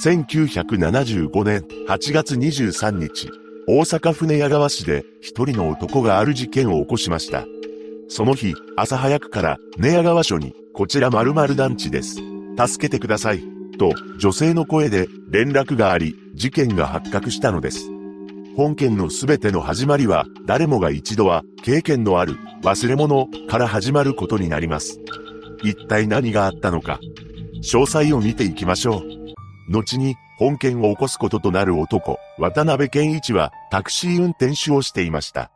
1975年8月23日、大阪府寝屋川市で一人の男がある事件を起こしました。その日、朝早くから寝屋川署に、こちら〇〇団地です。助けてください。と、女性の声で連絡があり、事件が発覚したのです。本件のすべての始まりは、誰もが一度は経験のある忘れ物から始まることになります。一体何があったのか、詳細を見ていきましょう。後に本件を起こすこととなる男、渡辺健一はタクシー運転手をしていました。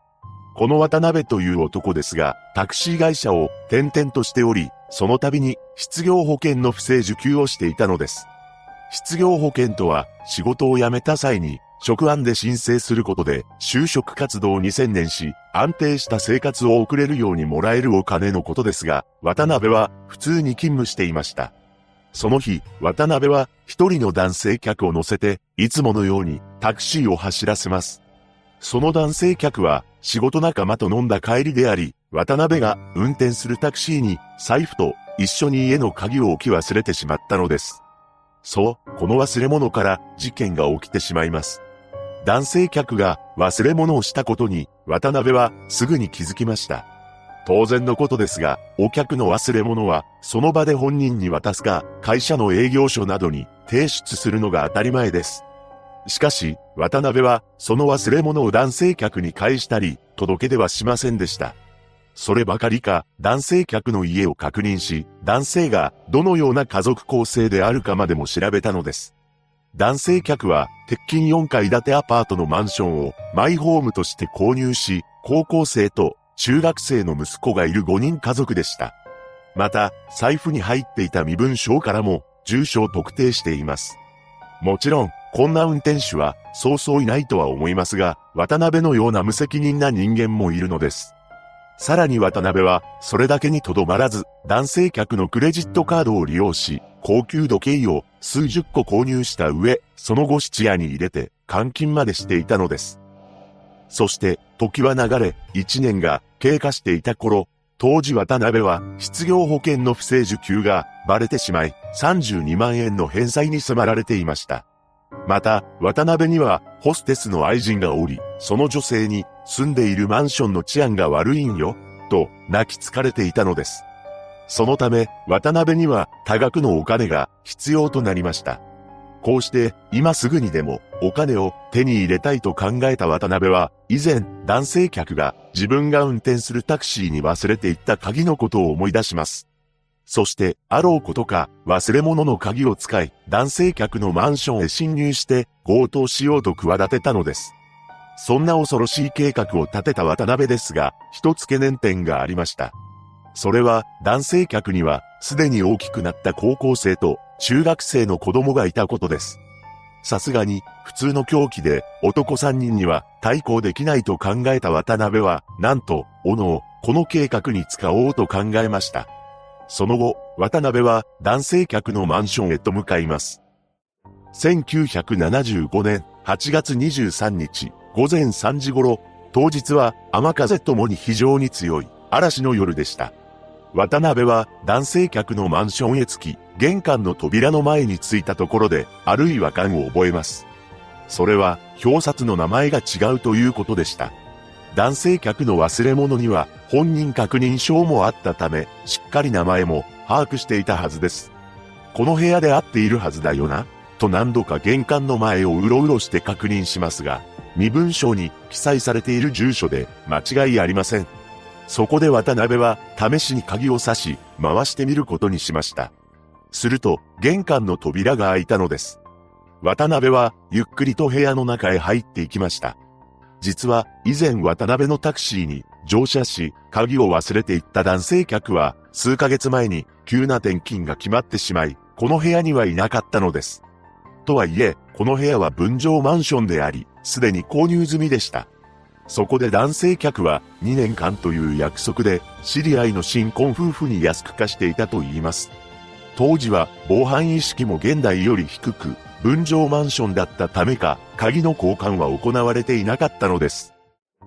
この渡辺という男ですが、タクシー会社を転々としており、その度に失業保険の不正受給をしていたのです。失業保険とは仕事を辞めた際に職案で申請することで、就職活動に専念し、安定した生活を送れるようにもらえるお金のことですが、渡辺は普通に勤務していました。その日、渡辺は一人の男性客を乗せて、いつものようにタクシーを走らせます。その男性客は仕事仲間と飲んだ帰りであり、渡辺が運転するタクシーに財布と一緒に家の鍵を置き忘れてしまったのです。そう、この忘れ物から事件が起きてしまいます。男性客が忘れ物をしたことに渡辺はすぐに気づきました。当然のことですが、お客の忘れ物はその場で本人に渡すか、会社の営業所などに提出するのが当たり前です。しかし、渡辺はその忘れ物を男性客に返したり、届けではしませんでした。そればかりか、男性客の家を確認し、男性がどのような家族構成であるかまでも調べたのです。男性客は、鉄筋4階建てアパートのマンションをマイホームとして購入し、高校生と中学生の息子がいる5人家族でした。また、財布に入っていた身分証からも住所を特定しています。もちろん、こんな運転手はそうそういないとは思いますが、渡辺のような無責任な人間もいるのです。さらに渡辺は、それだけにとどまらず、男性客のクレジットカードを利用し、高級時計を数十個購入した上、その後質屋に入れて監禁までしていたのです。そして、時は流れ、1年が経過していた頃、当時渡辺は失業保険の不正受給がバレてしまい、32万円の返済に迫られていました。また、渡辺にはホステスの愛人がおり、その女性に住んでいるマンションの治安が悪いんよ、と泣きつかれていたのです。そのため、渡辺には多額のお金が必要となりました。こうして今すぐにでもお金を手に入れたいと考えた渡辺は以前男性客が自分が運転するタクシーに忘れていった鍵のことを思い出します。そしてあろうことか忘れ物の鍵を使い男性客のマンションへ侵入して強盗しようと企てたのです。そんな恐ろしい計画を立てた渡辺ですが一つ懸念点がありました。それは男性客にはすでに大きくなった高校生と中学生の子供がいたことです。さすがに普通の狂気で男3人には対抗できないと考えた渡辺は、なんと、斧をこの計画に使おうと考えました。その後、渡辺は男性客のマンションへと向かいます。1975年8月23日午前3時頃、当日は雨風ともに非常に強い嵐の夜でした。渡辺は男性客のマンションへ着き、玄関の扉の前に着いたところで、ある違和感を覚えます。それは、表札の名前が違うということでした。男性客の忘れ物には、本人確認証もあったため、しっかり名前も把握していたはずです。この部屋で会っているはずだよな、と何度か玄関の前をうろうろして確認しますが、身分証に記載されている住所で間違いありません。そこで渡辺は試しに鍵を刺し、回してみることにしました。すると、玄関の扉が開いたのです。渡辺は、ゆっくりと部屋の中へ入っていきました。実は、以前渡辺のタクシーに乗車し、鍵を忘れていった男性客は、数ヶ月前に急な転勤が決まってしまい、この部屋にはいなかったのです。とはいえ、この部屋は分譲マンションであり、すでに購入済みでした。そこで男性客は2年間という約束で知り合いの新婚夫婦に安く貸していたと言います。当時は防犯意識も現代より低く、分譲マンションだったためか、鍵の交換は行われていなかったのです。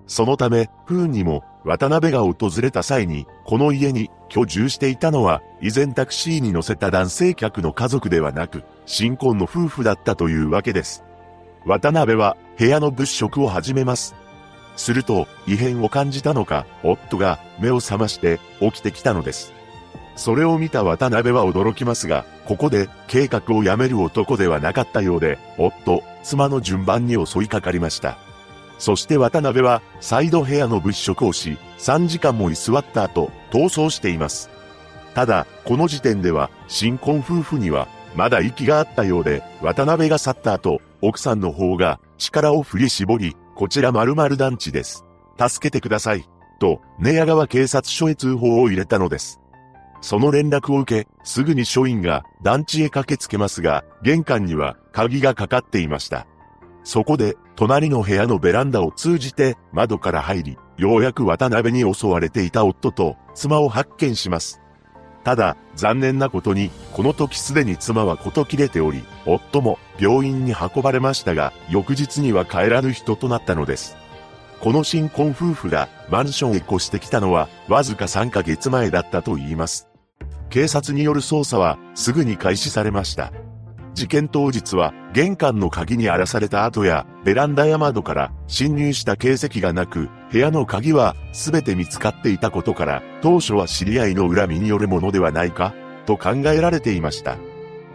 そのため、不運にも渡辺が訪れた際に、この家に居住していたのは、以前タクシーに乗せた男性客の家族ではなく、新婚の夫婦だったというわけです。渡辺は部屋の物色を始めます。すると、異変を感じたのか、夫が目を覚まして起きてきたのです。それを見た渡辺は驚きますが、ここで計画をやめる男ではなかったようで、夫、妻の順番に襲いかかりました。そして渡辺は、サイド部屋の物色をし、3時間も居座った後、逃走しています。ただ、この時点では、新婚夫婦には、まだ息があったようで、渡辺が去った後、奥さんの方が、力を振り絞り、こちら〇〇団地です。助けてください。と、寝屋川警察署へ通報を入れたのです。その連絡を受け、すぐに署員が団地へ駆けつけますが、玄関には鍵がかかっていました。そこで、隣の部屋のベランダを通じて窓から入り、ようやく渡辺に襲われていた夫と妻を発見します。ただ、残念なことに、この時すでに妻はこと切れており、夫も病院に運ばれましたが、翌日には帰らぬ人となったのです。この新婚夫婦がマンションへ越してきたのは、わずか3ヶ月前だったと言います。警察による捜査は、すぐに開始されました。事件当日は玄関の鍵に荒らされた跡やベランダや窓から侵入した形跡がなく部屋の鍵は全て見つかっていたことから当初は知り合いの恨みによるものではないかと考えられていました。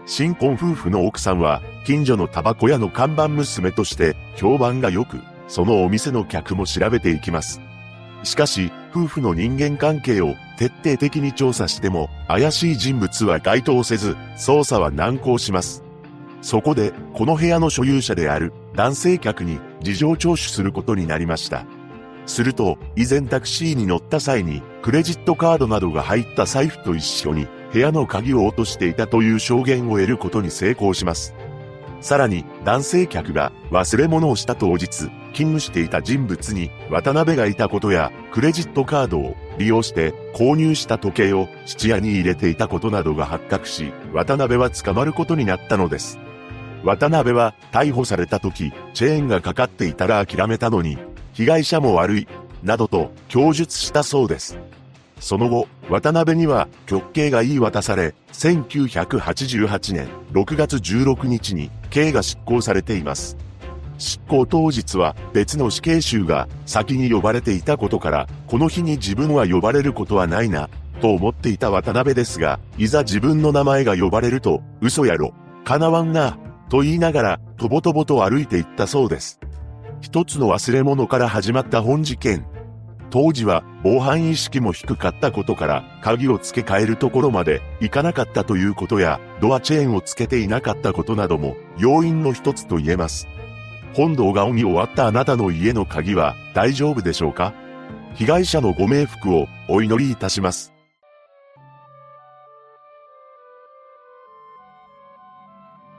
新婚夫婦の奥さんは近所のタバコ屋の看板娘として評判が良くそのお店の客も調べていきます。しかし夫婦の人間関係を徹底的に調査しても怪しい人物は該当せず捜査は難航します。そこで、この部屋の所有者である男性客に事情聴取することになりました。すると、以前タクシーに乗った際に、クレジットカードなどが入った財布と一緒に、部屋の鍵を落としていたという証言を得ることに成功します。さらに、男性客が忘れ物をした当日、勤務していた人物に渡辺がいたことや、クレジットカードを利用して購入した時計を質屋に入れていたことなどが発覚し、渡辺は捕まることになったのです。渡辺は逮捕された時、チェーンがかかっていたら諦めたのに、被害者も悪い、などと供述したそうです。その後、渡辺には極刑が言い渡され、1988年6月16日に刑が執行されています。執行当日は別の死刑囚が先に呼ばれていたことから、この日に自分は呼ばれることはないな、と思っていた渡辺ですが、いざ自分の名前が呼ばれると、嘘やろ、叶わんな、と言いながら、とぼとぼと歩いていったそうです。一つの忘れ物から始まった本事件。当時は防犯意識も低かったことから鍵を付け替えるところまで行かなかったということやドアチェーンをつけていなかったことなども要因の一つと言えます。本動画を見終わったあなたの家の鍵は大丈夫でしょうか？被害者のご冥福をお祈りいたします。